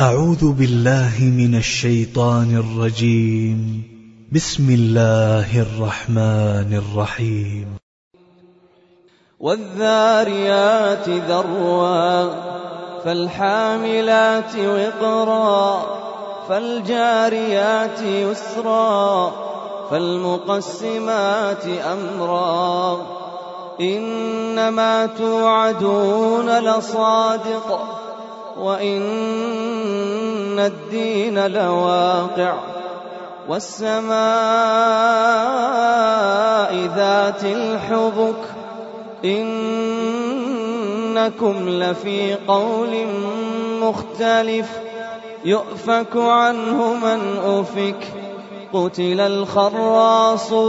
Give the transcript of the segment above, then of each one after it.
أعوذ بالله من الشيطان الرجيم. بسم الله الرحمن الرحيم. والذاريات ذروا فالحاملات وقرا فالجاريات يسرا فالمقسمات أمرا. إنما توعدون لصادق. وإن الدين لواقع والسماء ذات الحبك إنكم لفي قول مختلف يؤفك عنه من أفك قتل الخراصون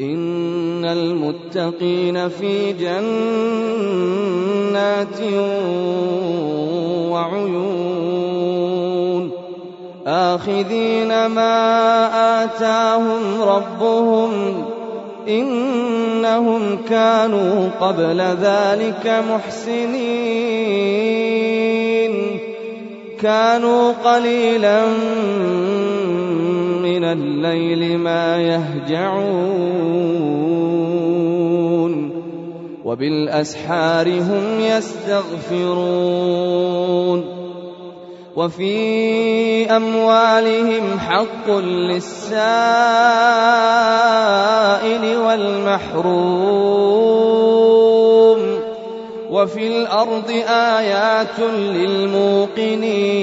إن المتقين في جنات وعيون آخذين ما آتاهم ربهم إنهم كانوا قبل ذلك محسنين كانوا قليلا من الليل ما يهجعون وبالأسحار هم يستغفرون وفي أموالهم حق للسائل والمحروم وفي الأرض آيات للموقنين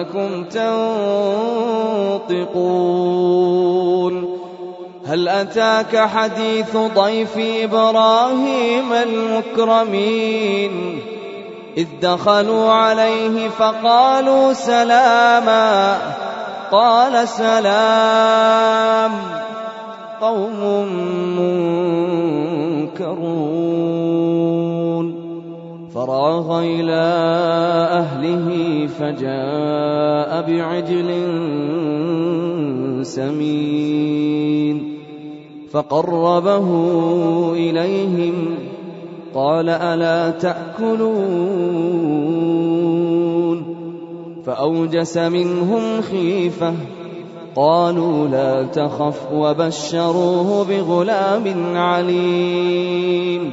أنكم تنطقون هل أتاك حديث ضيف إبراهيم المكرمين إذ دخلوا عليه فقالوا سلاما قال سلام قوم منكرون فراغ إلى أهله فجاء بعجل سمين فقربه إليهم قال ألا تأكلون فأوجس منهم خيفة قالوا لا تخف وبشروه بغلام عليم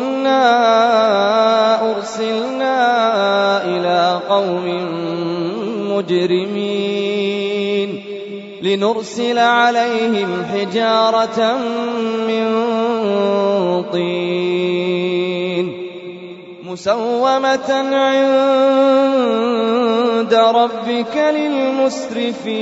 إنا أرسلنا إلى قوم مجرمين لنرسل عليهم حجارة من طين مسومة عند ربك للمسرفين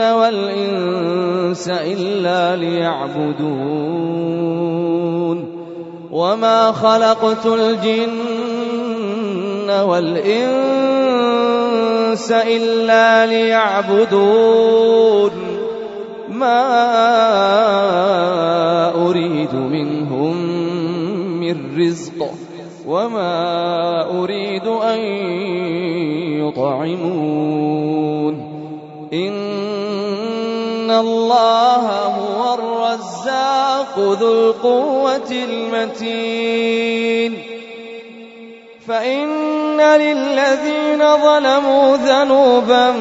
الجن والإنس إلا ليعبدون. وما خلقت الجن والإنس إلا ليعبدون. ما أريد منهم من رزق. وما أريد أن يطعمون. الله هو الرزاق ذو القوة المتين فإن للذين ظلموا ذنوبا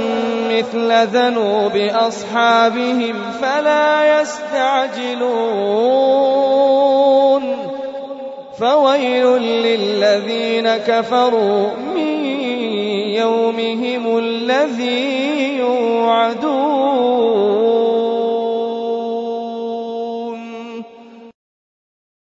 مثل ذنوب أصحابهم فلا يستعجلون فويل للذين كفروا من يومهم الذي